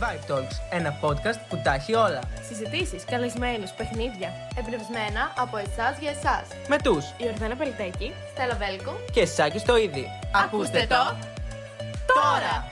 Vibe Talks, ένα podcast που τα έχει όλα. Συζητήσεις, καλεσμένους, παιχνίδια. Εμπνευσμένα από εσάς για εσάς. Με τους Η Ορδάνα Πελιτέκη. Στέλλα Βέλκο. και Σάκης το ίδιο. Ακούστε το τώρα.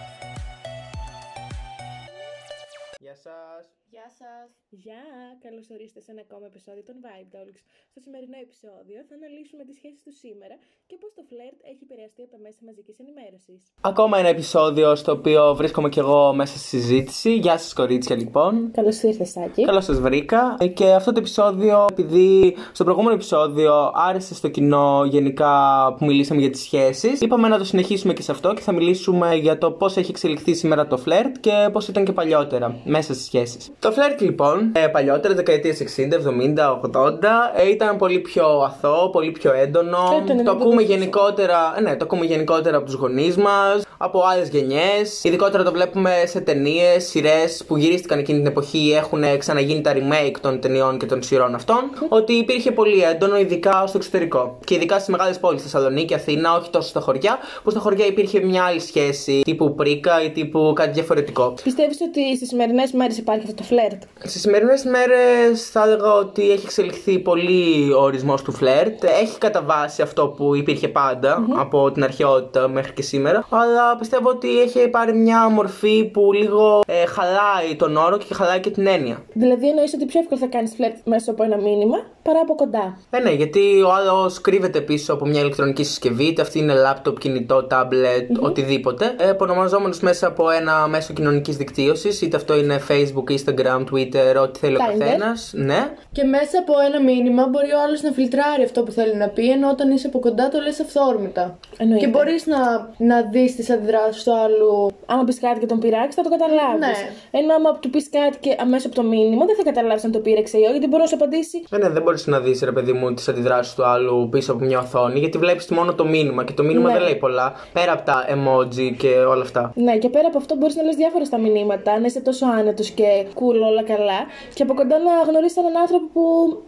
Γεια σας. Γεια σας. Γεια! Καλώς ορίσατε σε ένα ακόμα επεισόδιο των Vibe Talks. Στο σημερινό επεισόδιο θα αναλύσουμε τις σχέσεις τους σήμερα και πώς το φλερτ έχει επηρεαστεί από τα μέσα μαζικής ενημέρωσης. Ακόμα ένα επεισόδιο στο οποίο βρίσκομαι κι εγώ μέσα στη συζήτηση. Γεια σας κορίτσια λοιπόν. Καλώς ήρθες, Σάκη. Καλώς σας βρήκα. Ε, Και αυτό το επεισόδιο, επειδή στο προηγούμενο επεισόδιο άρεσε στο κοινό γενικά που μιλήσαμε για τις σχέσεις, είπαμε να το συνεχίσουμε και σε αυτό και θα μιλήσουμε για το πώς έχει εξελιχθεί σήμερα το φλερτ και πώς ήταν και παλιότερα μέσα στις σχέσεις. Το φλερτ λοιπόν, ε, παλιότερα, δεκαετίες 60, 70, 80, ε, ήταν πολύ πιο αθώο, πολύ πιο έντονο. Και το Το 90% ακούμε γενικότερα, ε, ναι, το ακούμε γενικότερα από τους γονείς μας, από άλλες γενιές. Ειδικότερα το βλέπουμε σε ταινίες, σειρές που γυρίστηκαν εκείνη την εποχή ή έχουν ξαναγίνει τα remake των ταινιών και των σειρών αυτών. Ότι υπήρχε πολύ έντονο, ειδικά στο εξωτερικό. Και ειδικά στις μεγάλες πόλεις, Θεσσαλονίκη, Αθήνα, όχι τόσο στα χωριά, που στα χωριά υπήρχε μια άλλη σχέση τύπου πρίκα ή τύπου κάτι διαφορετικό. Πιστεύεις ότι στις σημερινές μέρες υπάρχει αυτό το φλερτ; Στις σημερινές μέρες θα έλεγα ότι έχει εξελιχθεί πολύ ο ορισμός του φλερτ. Έχει κατά βάση αυτό που υπήρχε πάντα, από την αρχαιότητα μέχρι και σήμερα. Αλλά πιστεύω ότι έχει πάρει μια μορφή που λίγο ε, χαλάει τον όρο και χαλάει και την έννοια. Δηλαδή εννοείς ότι πιο εύκολο θα κάνεις φλερτ μέσα από ένα μήνυμα; Παρά από κοντά. Ε, ναι, γιατί ο άλλος κρύβεται πίσω από μια ηλεκτρονική συσκευή, είτε αυτή είναι laptop, κινητό, tablet, οτιδήποτε. Ε, Επωνομαζόμενο μέσα από ένα μέσο κοινωνικής δικτύωσης, είτε αυτό είναι Facebook, Instagram, Twitter, ό,τι θέλει ο Grindr. καθένας. Ναι. Και μέσα από ένα μήνυμα μπορεί ο άλλος να φιλτράρει αυτό που θέλει να πει, ενώ όταν είσαι από κοντά το λες αυθόρμητα. Εννοείται. Και μπορείς να, να δεις τις αντιδράσεις του άλλου. Άμα πεις κάτι και τον πειράξεις, θα το καταλάβεις. Ναι. Ενώ άμα του πεις κάτι και αμέσως από το μήνυμα, δεν θα καταλάβεις αν το πήρεξε ή όχι, γιατί μπορεί να σου απαντήσει. Ε, ναι, δεν μπορείς να δεις, ρε παιδί μου, τις αντιδράσεις του άλλου πίσω από μια οθόνη, γιατί βλέπεις μόνο το μήνυμα και το μήνυμα Ναι. δεν λέει πολλά. Πέρα από τα emoji και όλα αυτά. Ναι, και πέρα από αυτό μπορείς να λες διάφορα στα μηνύματα, να είσαι τόσο άνετος και cool, όλα καλά. Και από κοντά να γνωρίσεις έναν άνθρωπο που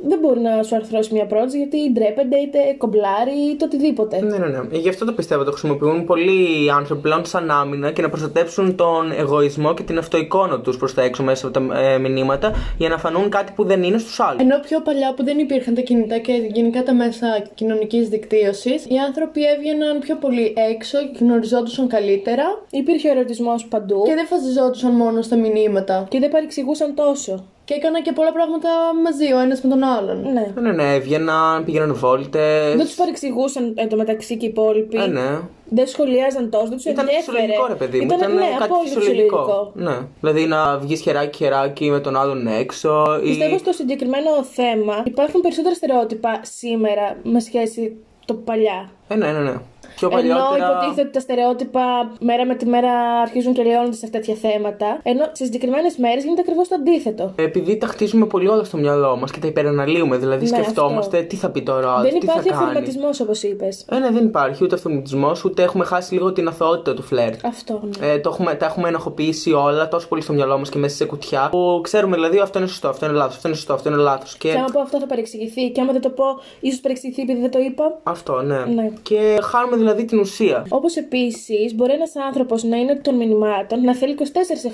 δεν μπορεί να σου αρθρώσει μια πρόταση γιατί ντρέπεται, είτε κομπλάρει, είτε οτιδήποτε. Ναι, ναι, ναι. Ε, Γι' αυτό το πιστεύω το χρησιμοποιούν πολλοί άνθρωποι πλέον σαν άμυνα και να προστατέψουν τον εγωισμό και την αυτοεικόνα τους προς τα έξω μέσα από τα ε, μηνύματα για να φανούν κάτι που δεν είναι στους άλλους. Ενώ πιο παλιά που δεν υπήρχαν τα κινητά και γενικά τα μέσα κοινωνικής δικτύωσης, οι άνθρωποι έβγαιναν πιο πολύ έξω και γνωριζόντουσαν καλύτερα Υπήρχε ο ερωτισμός παντού και δεν φασιζόντουσαν μόνο στα μηνύματα. και δεν παρεξηγούσαν τόσο. Και έκαναν και πολλά πράγματα μαζί ο ένας με τον άλλον. Ναι. Ναι, ναι, ναι, έβγαιναν, πήγαιναν βόλτες. Δεν τους παρεξηγούσαν εντωμεταξύ και οι υπόλοιποι. Ε, ναι. Δεν σχολιάζαν τόσο, δεν τους Ήταν ενδιαφέρε. φυσιολογικό, ρε παιδί μου. Ήταν, ναι, κάτι απόλυτα φυσιολογικό. Ναι. Δηλαδή να βγεις χεράκι-χεράκι με τον άλλον έξω. Ή... Πιστεύω στο συγκεκριμένο θέμα υπάρχουν περισσότερα στερεότυπα σήμερα με σχέση το παλιά. Ε, ναι, ναι, ναι. Πιο Ενώ παλιότερα. υποτίθεται ότι τα στερεότυπα μέρα με τη μέρα αρχίζουν και λιώνονται σε τέτοια θέματα. Ενώ σε συγκεκριμένες μέρες γίνεται ακριβώς το αντίθετο. Επειδή τα χτίζουμε πολύ όλα στο μυαλό μας και τα υπεραναλύουμε, δηλαδή Ναι, σκεφτόμαστε αυτό. τι θα πει τώρα, ο άλλος, δεν τι θα υπάρχει κάνει. αυτοματισμό όπως είπες. Ε, ναι, δεν υπάρχει ούτε αυτοματισμό, ούτε έχουμε χάσει λίγο την αθωότητα του φλερτ. Αυτό. Ναι. Ε, το έχουμε, τα έχουμε ενοχοποιήσει όλα τόσο πολύ στο μυαλό μας και μέσα σε κουτιά που ξέρουμε δηλαδή αυτό είναι σωστό, αυτό είναι λάθος, αυτό είναι σωστό, αυτό είναι λάθος. Και Και άμα πω αυτό θα παρεξηγηθεί, και άμα δεν το πω, ίσως παρεξηγηθεί επειδή δεν το είπα. αυτό, ναι. Ναι. Και χάνουμε δηλαδή την ουσία. Όπως επίσης, μπορεί ένας άνθρωπος να είναι των μηνυμάτων, να θέλει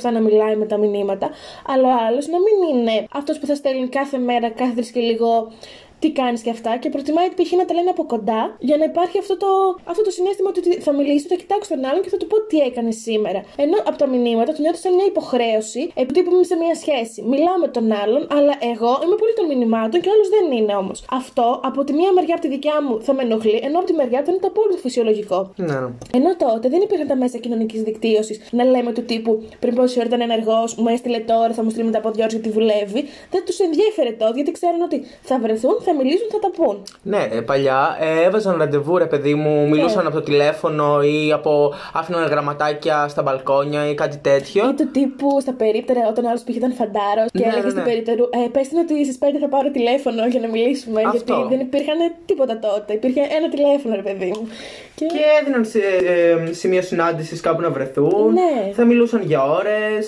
24-7 να μιλάει με τα μηνύματα, αλλά ο άλλος να μην είναι αυτός που θα στέλνει κάθε μέρα, κάθε τρεις και λίγο τι κάνεις και αυτά και προτιμάει π.χ. να τα λένε από κοντά για να υπάρχει αυτό το, αυτό το συνέστημα ότι θα μιλήσει, θα κοιτάξω τον άλλον και θα του πω τι έκανε σήμερα. Ενώ από τα μηνύματα το νιώθω σαν μια υποχρέωση, επειδή που είμαι σε μια σχέση. Μιλάω με τον άλλον, αλλά εγώ είμαι πολύ των μηνυμάτων και ο άλλος δεν είναι όμως. Αυτό από τη μία μεριά από τη δικιά μου θα με ενοχλεί, ενώ από τη μεριά του είναι το απόλυτο φυσιολογικό. Ναι, ναι. Ενώ τότε δεν υπήρχαν τα μέσα κοινωνικής δικτύωσης να λέμε του τύπου πριν πόση ώρα ήταν ενεργό, μου έστειλε τώρα, θα μου στείλει μετά από δύο ώρες γιατί δουλεύει. Δεν τους ενδιέφερε τότε γιατί ξέρουν ότι θα βρεθούν, θα μιλήσουν, θα τα πούν. Ναι, ε, παλιά ε, έβαζαν ραντεβού, ρε παιδί μου, μιλούσαν Ναι. από το τηλέφωνο ή από άφηναν γραμματάκια στα μπαλκόνια ή κάτι τέτοιο. Ή του τύπου στα περίπτερα όταν ο άλλος πήγε ήταν φαντάρος και Ναι, έλεγε ναι, στην ναι. περίπτερου ε, Πες την ότι στι 5 θα πάρω τηλέφωνο για να μιλήσουμε. Αυτό. Γιατί δεν υπήρχαν τίποτα τότε. Υπήρχε ένα τηλέφωνο, ρε παιδί μου. Και... Και έδιναν σε, ε, σημείο συνάντησης κάπου να βρεθούν. Ναι. Θα μιλούσαν για ώρες.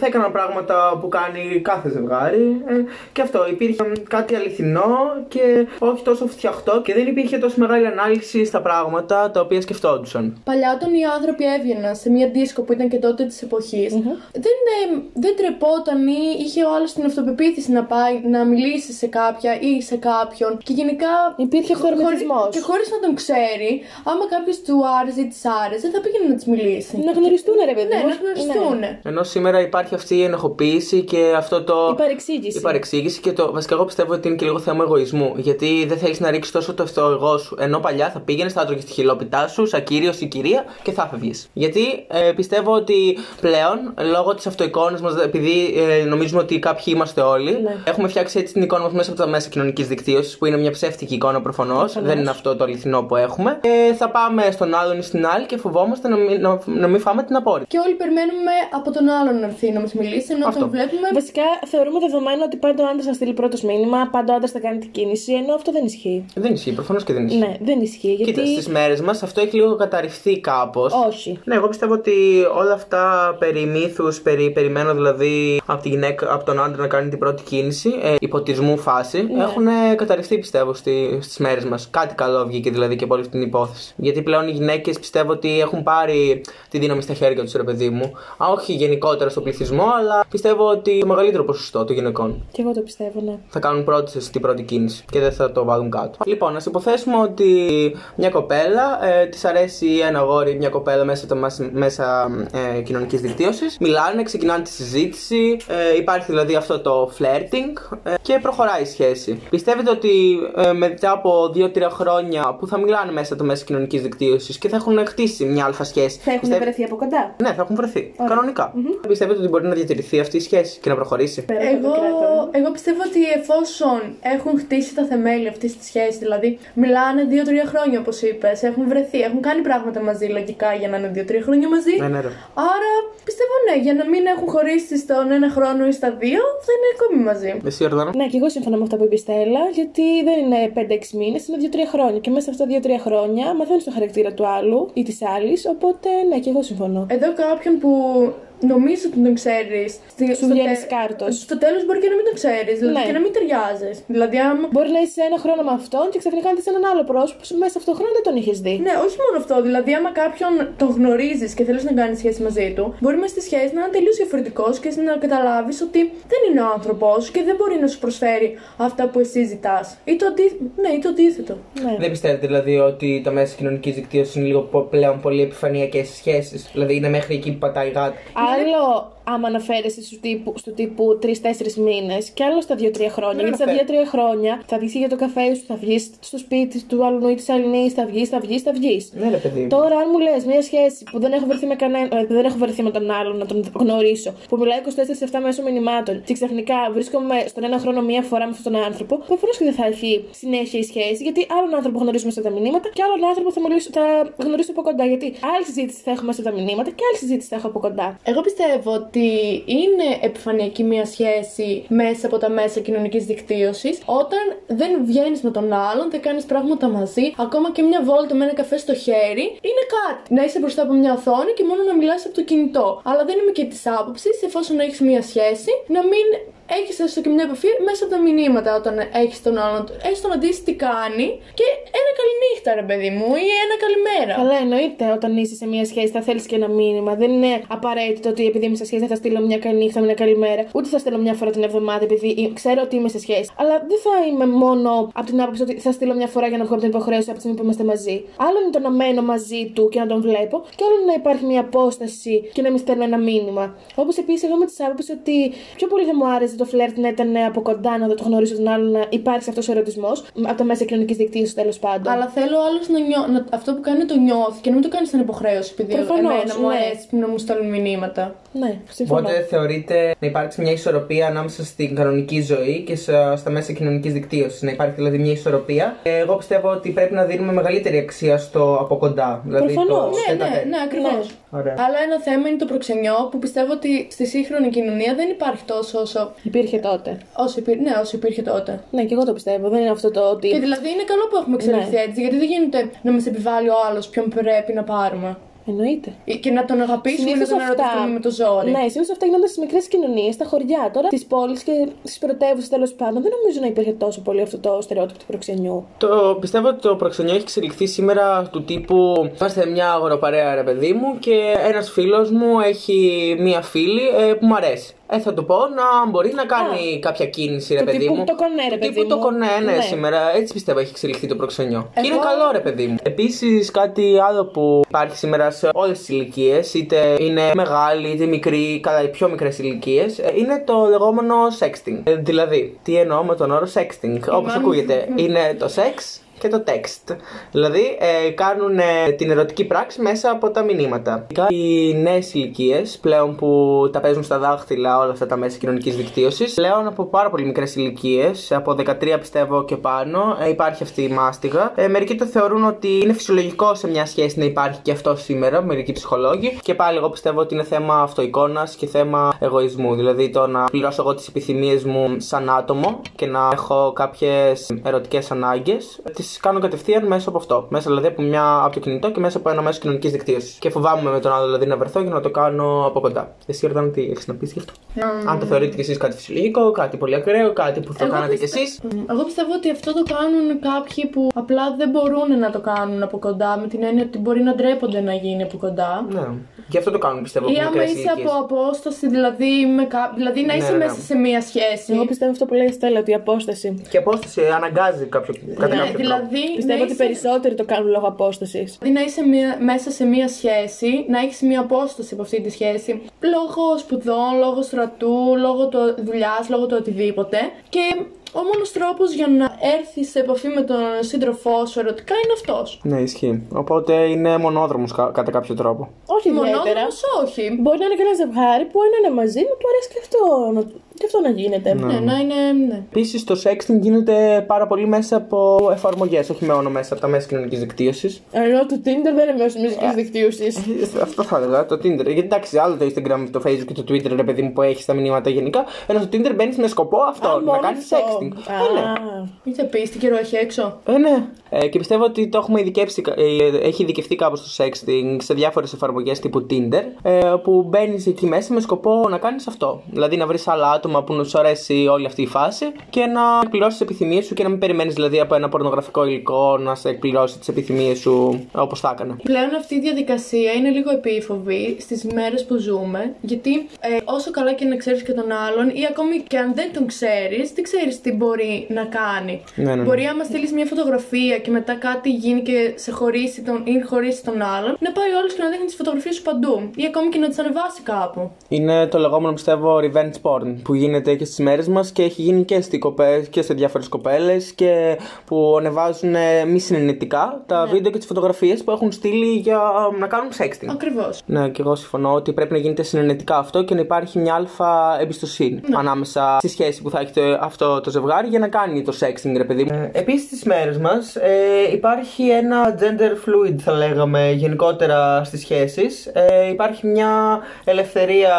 θα έκαναν πράγματα που κάνει κάθε ζευγάρι. Ε, και αυτό. Υπήρχε κάτι αληθινό και όχι τόσο φτιαχτό και δεν υπήρχε τόσο μεγάλη ανάλυση στα πράγματα τα οποία σκεφτόντουσαν. Παλιά όταν οι άνθρωποι έβγαιναν σε μια δίσκο που ήταν και τότε της εποχη δεν, ε, δεν τρεπόταν ή είχε ο άλλος την αυτοπεποίθηση να πάει να μιλήσει σε κάποια ή σε κάποιον. Και γενικά. Υπήρχε χωρισμός. Και χωρίς να τον ξέρει, άμα κάποιος του άρεσε ή της άρεσε, θα πήγαινε να της μιλήσει. Να γνωριστούν, ρε παιδί. Ναι, μου. να γνωριστούν. Ενώ σήμερα υπάρχει αυτή η ενοχοποίηση και αυτό το. Η παρεξήγηση. Η παρεξήγηση και το. Βασικά, εγώ πιστεύω ότι είναι και λίγο θέμα εγωισμού. Γιατί δεν θέλεις να ρίξεις τόσο το ευθό εγώ σου. Ενώ παλιά θα πήγαινες, θα έτρωγες τη χιλόπιτά σου, σαν κύριος ή κυρία και θα φεύγεις. Γιατί ε, πιστεύω ότι πλέον, λόγω της αυτοεικόνας μας, επειδή ε, νομίζουμε ότι κάποιοι είμαστε όλοι, Ναι. έχουμε φτιάξει έτσι την εικόνα μας μέσα από τα μέσα κοινωνικής δικτύωσης, που είναι μια ψεύτικη εικόνα προφανώς. Προφανώς. Δεν είναι αυτό το αληθινό που έχουμε. Ε, θα πάμε στον άλλον ή στην άλλη και φοβόμαστε να μην, να, να μην φάμε την απόρριτη. Και όλοι περιμένουμε από τον άλλον να έρθει να μας μιλήσει, ενώ Αυτό. τον βλέπουμε. Βασικά θεωρούμε δεδομένο ότι πάντα ο άντρας θα στείλει πρώτος μήνυμα, πάντα ο άντρας θα κάνει την κίνηση, ενώ αυτό δεν ισχύει. Δεν ισχύει, προφανώς και δεν ισχύει. Ναι, δεν ισχύει. Γιατί. Κοίτα, στις μέρες μας αυτό έχει λίγο καταρριφθεί κάπως. Όχι. Ναι, εγώ πιστεύω ότι όλα αυτά περί μύθους, περί περιμένω δηλαδή από, τη γυναίκα, από τον άντρα να κάνει την πρώτη κίνηση, ε, υποτισμού φάση, Ναι. έχουν ε, καταρριφθεί πιστεύω στι στις μέρες μας. Κάτι καλό βγήκε δηλαδή και από όλη αυτή την υπόθεση. Γιατί πλέον οι γυναίκες πιστεύω ότι έχουν πάρει τη δύναμη στα χέρια τους, ρε παιδί μου. Α, όχι γενικότερα στο πληθυσμό, αλλά πιστεύω ότι το μεγαλύτερο ποσοστό των γυναικών Και εγώ το πιστεύω, ναι. θα κάνουν πρώτη την πρώτη κίνηση και δεν θα το βάλουν κάτω. Λοιπόν, ας υποθέσουμε ότι μια κοπέλα ε, της αρέσει ένα αγόρι, μια κοπέλα μέσα, από τα μας- μέσα ε, κοινωνικής δικτύωσης. Μιλάνε, ξεκινάνε τη συζήτηση. Ε, υπάρχει δηλαδή αυτό το flirting ε, και προχωράει η σχέση. Πιστεύετε ότι ε, μετά από 2-3 χρόνια που θα μιλάνε μέσα από τα μέσα κοινωνικής δικτύωσης και θα έχουν χτίσει μια αλφα σχέση. Θα έχουν πιστεύ- βρεθεί από κοντά; Ναι, θα έχουν βρεθεί. Κανονικά. Πιστεύετε ότι μπορεί να διατηρηθεί αυτή η σχέση και να προχωρήσει; Πέρα από το Εγώ, κράτος; εγώ πιστεύω ότι εφόσον έχουν χτίσει τα θεμέλια αυτής της σχέσης, δηλαδή μιλάνε δύο-τρία χρόνια όπως είπες, έχουν βρεθεί, έχουν κάνει πράγματα μαζί λογικά για να είναι δύο-τρία χρόνια μαζί. Ναι, ναι, ρε. Άρα πιστεύω ναι, για να μην έχουν χωρίσει στον ένα χρόνο ή στα δύο, θα είναι ακόμη μαζί. Εσύ, Ορδάνα. Ναι, και εγώ συμφωνώ με αυτά που είπε η Στέλλα, γιατί δεν είναι 5-6 μήνες, είναι 2-3 χρόνια. Και μέσα σε αυτά τα 2-3 χρόνια μαθαίνεις το χαρακτήρα του άλλου ή της άλλης, οπότε ναι, και εγώ συμφωνώ. Εδώ κάποιον που νομίζω ότι τον ξέρεις. Σου βγαίνει κάρτος. Στο τέλος μπορεί και να μην τον ξέρεις, δηλαδή Ναι. και να μην ταιριάζεις. Δηλαδή, άμα. Μπορεί να είσαι ένα χρόνο με αυτόν και ξαφνικά να δεις έναν άλλο πρόσωπο που μέσα σε αυτό το χρόνο δεν τον είχες δει. Ναι, όχι μόνο αυτό. Δηλαδή, άμα κάποιον τον γνωρίζεις και θέλεις να κάνεις σχέση μαζί του, μπορεί μες στη σχέση να είναι τελείως διαφορετικός και να καταλάβεις ότι δεν είναι ο άνθρωπό σου και δεν μπορεί να σου προσφέρει αυτά που εσύ ζητάς. Ή το, αντί... ναι, ή το αντίθετο. Ναι. Δεν πιστεύετε δηλαδή ότι τα μέσα κοινωνικής δικτύωσης είναι λίγο πο- πλέον πολύ επιφανειακές σχέσεις; Δηλαδή είναι μέχρι εκεί που πατάει η γάτα; Άλλο άμα αναφέρεσαι στο τύπου, στο τύπου 3-4 μήνες και άλλο στα 2-3 χρόνια. Δεν Γιατί στα αναφέρω. 2-3 χρόνια θα βγεις για το καφέ σου, θα βγεις στο σπίτι του άλλου ή της αλληνή, θα βγεις, θα βγεις, θα βγεις. Ναι, ρε παιδί. μου. Τώρα, αν μου λες μια σχέση που δεν έχω βρεθεί με, κανένα, ε, δεν έχω βρεθεί με τον άλλον να τον γνωρίσω, που μιλάει 24-7 μέσω μηνυμάτων και ξαφνικά βρίσκομαι στον ένα χρόνο μία φορά με αυτόν τον άνθρωπο, προφανώς και δεν θα έχει συνέχεια η σχέση, γιατί άλλον άνθρωπο γνωρίζουμε σε τα μηνύματα και άλλον άνθρωπο θα, μιλήσω, θα γνωρίσω από κοντά. Γιατί άλλη συζήτηση θα έχουμε σε τα μηνύματα και άλλη συζήτηση θα έχω από κοντά. Εγώ πιστεύω ότι είναι επιφανειακή μια σχέση μέσα από τα μέσα κοινωνικής δικτύωσης όταν δεν βγαίνεις με τον άλλον, δεν κάνεις πράγματα μαζί, ακόμα και μια βόλτα με ένα καφέ στο χέρι είναι κάτι. Να είσαι μπροστά από μια οθόνη και μόνο να μιλάς από το κινητό. Αλλά δεν είμαι και της άποψης, εφόσον έχεις μια σχέση, να μην έχεις έστω και μια επαφή μέσα από τα μηνύματα όταν έχεις τον άλλον. Έστω να δεις τι κάνει και ένα καληνύχτα, ρε παιδί μου, ή ένα καλημέρα. Καλά, εννοείται όταν είσαι σε μια σχέση θα θέλεις και ένα μήνυμα. Δεν είναι απαραίτητο ότι επειδή είμαι σε σχέση θα στείλω μια καλή νύχτα, μια καλημέρα. Ούτε θα στείλω μια φορά την εβδομάδα επειδή ξέρω ότι είμαι σε σχέση. Αλλά δεν θα είμαι μόνο από την άποψη ότι θα στείλω μια φορά για να βγω από την υποχρέωση από τη στιγμή που είμαστε μαζί. Άλλο είναι το να μένω μαζί του και να τον βλέπω, και άλλο είναι να υπάρχει μια απόσταση και να μην στέλνω ένα μήνυμα. Όπως επίσης, εγώ με τη άποψη ότι πιο πολύ θα μου άρεσε το φλερτ να ήταν από κοντά, να το γνωρίσω τον άλλον, να υπάρξει αυτός ο ερωτισμός από τα μέσα κοινωνικής δικτύωσης τέλος πάντων. Αλλά θέλω ο άλλο να, νιώ... να αυτό που κάνει το νιώθει και να μην το κάνεις σαν υποχρέωση. Επειδή Προφανώς, εμένα μου ναι. αρέσει να μου στέλνουν μηνύματα. Ναι, συμφωνώ. Οπότε θεωρείτε να υπάρξει μια ισορροπία ανάμεσα στην κανονική ζωή και στα στα μέσα κοινωνικής δικτύωσης. Να υπάρχει δηλαδή μια ισορροπία. Ε, Εγώ πιστεύω ότι πρέπει να δίνουμε μεγαλύτερη αξία στο από κοντά. Δηλαδή το Προφανώς. Ναι, ναι, τέτα-τέτ. ναι, ακριβώς. Ωραία. Αλλά ένα θέμα είναι το προξενιό που πιστεύω ότι στη σύγχρονη κοινωνία δεν υπάρχει τόσο όσο, Υπήρχε τότε. όσο, υπήρ... ναι, όσο υπήρχε τότε. Ναι, και εγώ το πιστεύω. Δεν είναι αυτό το ότι. Και δηλαδή είναι καλό που έχουμε εξελιχθεί Ναι. έτσι, γιατί δεν γίνεται να μας επιβάλλει ο άλλος ποιον πρέπει να πάρουμε. Εννοείται. Και να τον αγαπήσουμε, να τον ερωτευτούμε με το ζόρι. Ναι, συνήθως αυτά γίνονται στις μικρές κοινωνίες, στα χωριά. Τώρα στις πόλεις και στις πρωτεύουσες τέλος πάντων δεν νομίζω να υπήρχε τόσο πολύ αυτό το στερεότυπο του προξενιού. Το πιστεύω ότι το προξενιό έχει εξελιχθεί σήμερα του τύπου Είμαστε μια αγοροπαρέα, ρε παιδί μου, και ένας φίλος μου έχει μία φίλη ε, που μου αρέσει. Ε, θα του πω να μπορεί να κάνει κάποια κίνηση, ρε Το παιδί τύπου μου. το κονέ, ρε Το παιδί τύπου το μου. κονέ, ναι, Ναι. σήμερα έτσι πιστεύω έχει εξελιχθεί το προξενιό. Και Εγώ- είναι καλό, ρε παιδί μου. Επίσης, κάτι άλλο που υπάρχει σήμερα σε όλες τις ηλικίες, είτε είναι μεγάλη είτε μικρή, κατά οι πιο μικρές ηλικίες, είναι το λεγόμενο sexting. Ε, δηλαδή, τι εννοώ με τον όρο sexting. Όπως μάλλον- ακούγεται, είναι το sex και το text. Δηλαδή ε, κάνουν ε, την ερωτική πράξη μέσα από τα μηνύματα. Ειδικά Οι νέες ηλικίες πλέον που τα παίζουν στα δάχτυλα όλα αυτά τα μέσα κοινωνικής δικτύωσης, πλέον από πάρα πολύ μικρές ηλικίες, από 13 πιστεύω και πάνω, ε, υπάρχει αυτή η μάστιγα. Ε, μερικοί το θεωρούν ότι είναι φυσιολογικό σε μια σχέση να υπάρχει και αυτό σήμερα, μερικοί ψυχολόγοι. Και πάλι εγώ πιστεύω ότι είναι θέμα αυτοεικόνας και θέμα εγωισμού. Δηλαδή το να πληρώσω εγώ τις επιθυμίες μου σαν άτομο και να έχω κάποιες ερωτικές ανάγκες, τις κάνω κατευθείαν μέσα από αυτό. Μέσα δηλαδή από, μια, από το κινητό και μέσα από ένα μέσο κοινωνικής δικτύωσης. Και φοβάμαι με τον άλλο δηλαδή να βρεθώ και να το κάνω από κοντά. Εσύ, Ορδάνα, τι έχεις να πεις γι' αυτό. Αν το θεωρείτε κι εσείς κάτι φυσιολογικό, κάτι πολύ ακραίο, κάτι που θα Εγώ κάνατε κι πιστε- εσείς. Εγώ πιστεύω ότι αυτό το κάνουν κάποιοι που απλά δεν μπορούν να το κάνουν από κοντά, με την έννοια ότι μπορεί να ντρέπονται να γίνει από κοντά. Ναι. Γι' αυτό το κάνουν πιστεύω Ή από άμα μικρές είσαι ηλικίες. από απόσταση, δηλαδή, με κα... δηλαδή να Ναι, είσαι ναι, ναι. μέσα σε μία σχέση. Εγώ πιστεύω αυτό που λέει η Στέλλα, ότι η απόσταση. Και απόσταση αναγκάζει κάποιο, κατά ναι, κάποιο τρόπο. Δηλαδή, Πιστεύω να ότι είσαι... περισσότεροι το κάνουν λόγω απόστασης. Δηλαδή να είσαι μία- μέσα σε μία σχέση, να έχεις μία απόσταση από αυτή τη σχέση, λόγω σπουδών, λόγω στρατού, λόγω δουλειάς, λόγω του οτιδήποτε. Και ο μόνος τρόπος για να έρθεις σε επαφή με τον σύντροφό σου ερωτικά είναι αυτός. Ναι, ισχύει. Οπότε είναι μονόδρομος κατά κάποιο τρόπο. Όχι ιδιαίτερα. Μονόδρομος όχι. Μπορεί να είναι και ένα ζευγάρι που ένα είναι μαζί μου που αρέσει και αυτό, να, και αυτό να γίνεται. Ναι, να είναι. Ναι. Επίσης, το sexting γίνεται πάρα πολύ μέσα από εφαρμογές, όχι μόνο μέσα από τα μέσα κοινωνικής δικτύωσης. Ενώ το Tinder δεν είναι μέσω μουσική δικτύωση. Αυτό θα έλεγα, το Tinder. Γιατί εντάξει, άλλο το Instagram, το Facebook και το Twitter, ρε παιδί μου, που έχεις τα μηνύματα γενικά. Ενώ στο Tinder μπαίνεις με σκοπό αυτό, να κάνεις sexting. Ε, ναι. Μην σε πει τι καιρό έχει έξω. Ε, ναι. Ε, και πιστεύω ότι το έχουμε ειδικεύσει, ε, έχει ειδικευτεί κάπως το sexting σε διάφορες εφαρμογές τύπου Tinder, ε, που μπαίνεις εκεί μέσα με σκοπό να κάνεις αυτό. Δηλαδή να βρεις άλλα άτομα που να σου αρέσει όλη αυτή η φάση και να εκπληρώσεις τις επιθυμίες σου και να μην περιμένεις δηλαδή από ένα πορνογραφικό υλικό να σε εκπληρώσει τις επιθυμίες σου όπως θα έκανε. Πλέον αυτή η διαδικασία είναι λίγο επίφοβη στις μέρες που ζούμε, γιατί ε, όσο καλά και να ξέρεις και τον άλλον, ή ακόμη και αν δεν τον ξέρεις, δεν ξέρεις τι μπορεί να κάνει. Ναι, ναι. Μπορεί άμα στείλεις μια φωτογραφία και μετά κάτι γίνει και σε χωρίσει τον, ή χωρίσει τον άλλον, να πάει όλος και να δείχνει τις φωτογραφίες σου παντού. Ή ακόμη και να τις ανεβάσει κάπου. Είναι το λεγόμενο πιστεύω revenge porn που γίνεται και στις μέρες μας και έχει γίνει και, στι κοπές, και σε διάφορες κοπέλες και που ανεβάζουν ε, μη συνενετικά τα βίντεο και τις φωτογραφίες που έχουν στείλει για να κάνουν sexting. Ακριβώς. Ναι, και εγώ συμφωνώ ότι πρέπει να γίνεται συνενετικά αυτό και να υπάρχει μια αλφα εμπιστοσύνη ανάμεσα στη σχέση που θα έχει το- αυτό το ζευγάρι για να κάνει το sexting, ρε παιδί μου. Επίσης στις μέρες μας ε, υπάρχει ένα gender fluid, θα λέγαμε, γενικότερα στις σχέσεις. Ε, υπάρχει μια ελευθερία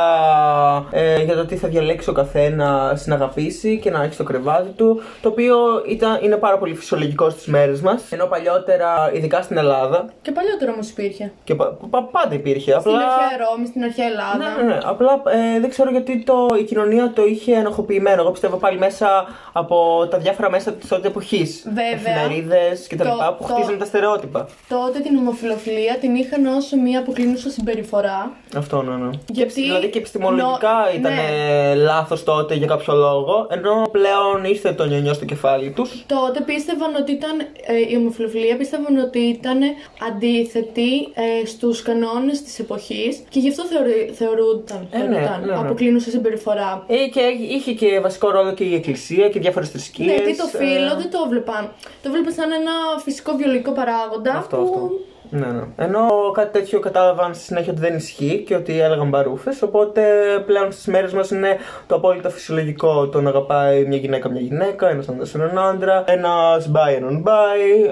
ε, για το τι θα διαλέξει ο καθένα να αγαπήσει και να έχει στο κρεβάτι του, το οποίο ήταν, είναι πάρα πολύ φυσιολογικό στις μέρες μας. Ενώ παλιότερα, ειδικά στην Ελλάδα, Και παλιότερο όμως υπήρχε. και πα- πα- πάντα υπήρχε. Στην Απλά... αρχαία Ρώμη, στην αρχαία Ελλάδα. Ναι, ναι, ναι. Απλά ε, δεν ξέρω γιατί το, η κοινωνία το είχε ενοχοποιημένο. Εγώ πιστεύω πάλι μέσα από τα διάφορα μέσα της τότε εποχής. Βέβαια. Εφημερίδες κτλ. Το- που το- χτίζουν τα στερεότυπα. Τότε την ομοφιλοφιλία την είχαν όσο μία αποκλίνουσα συμπεριφορά. Αυτό, ναι, ναι. Γιατί- Δηλαδή και επιστημολογικά Νο- ήταν ναι. λάθος τότε για κάποιο λόγο. Ενώ πλέον ήρθε το νιονιό στο κεφάλι τους. Τότε πίστευαν ότι ήταν, ε, η ομοφιλοφιλία πίστευαν ότι ήταν αντίθετη ε, στους κανόνες της εποχής και γι' αυτό θεωρεί, θεωρούνταν, Ε, ναι, θεωρούνταν ναι, ναι. αποκλίνουσα συμπεριφορά. Ε, και είχε και βασικό ρόλο και η Εκκλησία και διάφορες θρησκείες. Ναι, γιατί το φύλλο δεν το βλέπαν. Το βλέπαν σαν ένα φυσικό βιολογικό παράγοντα Αυτό, που αυτό. Ναι, ναι. Ενώ κάτι τέτοιο κατάλαβαν στη συνέχεια ότι δεν ισχύει και ότι έλεγαν μπαρούφε. Οπότε πλέον στις μέρες μας είναι το απόλυτα φυσιολογικό το να αγαπάει μια γυναίκα μια γυναίκα, ένας άντρας έναν άντρα, ένας bi έναν bi,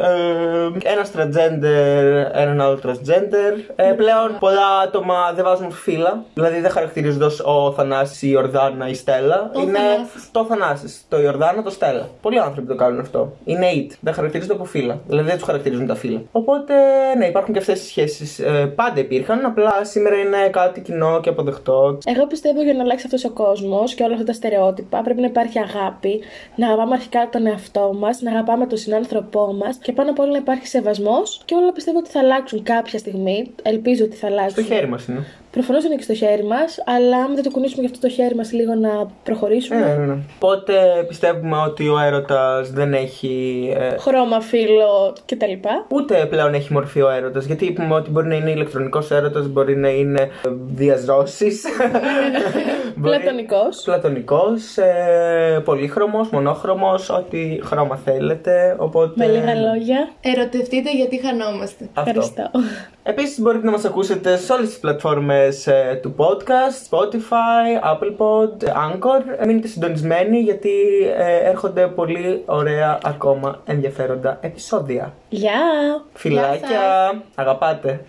ε, ένας transgender έναν άλλο transgender. Ε, πλέον πολλά άτομα δεν βάζουν φύλλα. Δηλαδή δεν χαρακτηρίζονται ως ο Θανάσης, η Ορδάνα, η Στέλλα. Ο είναι Θανάσης. το Θανάσης, το Ιορδάνα, το Στέλλα. Πολλοί άνθρωποι το κάνουν αυτό. Είναι it. Δεν χαρακτηρίζονται από φύλλα. Δηλαδή δεν τους χαρακτηρίζουν τα φύλλα. Οπότε, ναι, υπάρχουν και αυτές οι σχέσεις. Ε, πάντα υπήρχαν, απλά σήμερα είναι κάτι κοινό και αποδεκτό. Εγώ πιστεύω για να αλλάξει αυτός ο κόσμος και όλα αυτά τα στερεότυπα πρέπει να υπάρχει αγάπη, να αγαπάμε αρχικά τον εαυτό μας, να αγαπάμε τον συνάνθρωπό μας και πάνω απ' όλα να υπάρχει σεβασμός και όλα πιστεύω ότι θα αλλάξουν κάποια στιγμή. Ελπίζω ότι θα αλλάξουν. Στο χέρι μας είναι. Προφανώς είναι και στο χέρι μας, αλλά αν δεν το κουνήσουμε για αυτό το χέρι μας λίγο να προχωρήσουμε. Ε, ναι, ναι. Οπότε πιστεύουμε ότι ο έρωτας δεν έχει. Ε, Χρώμα, φύλλο κτλ. ούτε πλέον έχει μορφή ο έρωτας. Γιατί είπαμε ότι μπορεί να είναι ηλεκτρονικός έρωτας, μπορεί να είναι ε, διαζώσεις. Πλατωνικός. Πλατωνικός, ε, πολύχρωμος, μονόχρωμος, ό,τι χρώμα θέλετε. Οπότε... Με λίγα λόγια. Ερωτευτείτε γιατί χανόμαστε. Αυτό. Ευχαριστώ. Επίσης μπορείτε να μας ακούσετε σε όλες τις πλατφόρμες ε, του podcast, Spotify, Apple Pod, Anchor. Μείνετε συντονισμένοι γιατί ε, έρχονται πολύ ωραία ακόμα ενδιαφέροντα επεισόδια. Γεια! Φιλάκια, αγαπάτε.